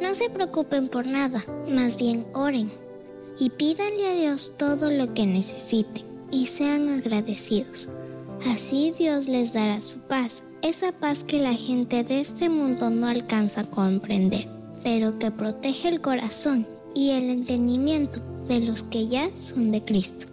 No se preocupen por nada, más bien oren y pídanle a Dios todo lo que necesiten y sean agradecidos. Así Dios les dará su paz, esa paz que la gente de este mundo no alcanza a comprender, pero que protege el corazón y el entendimiento de los que ya son de Cristo.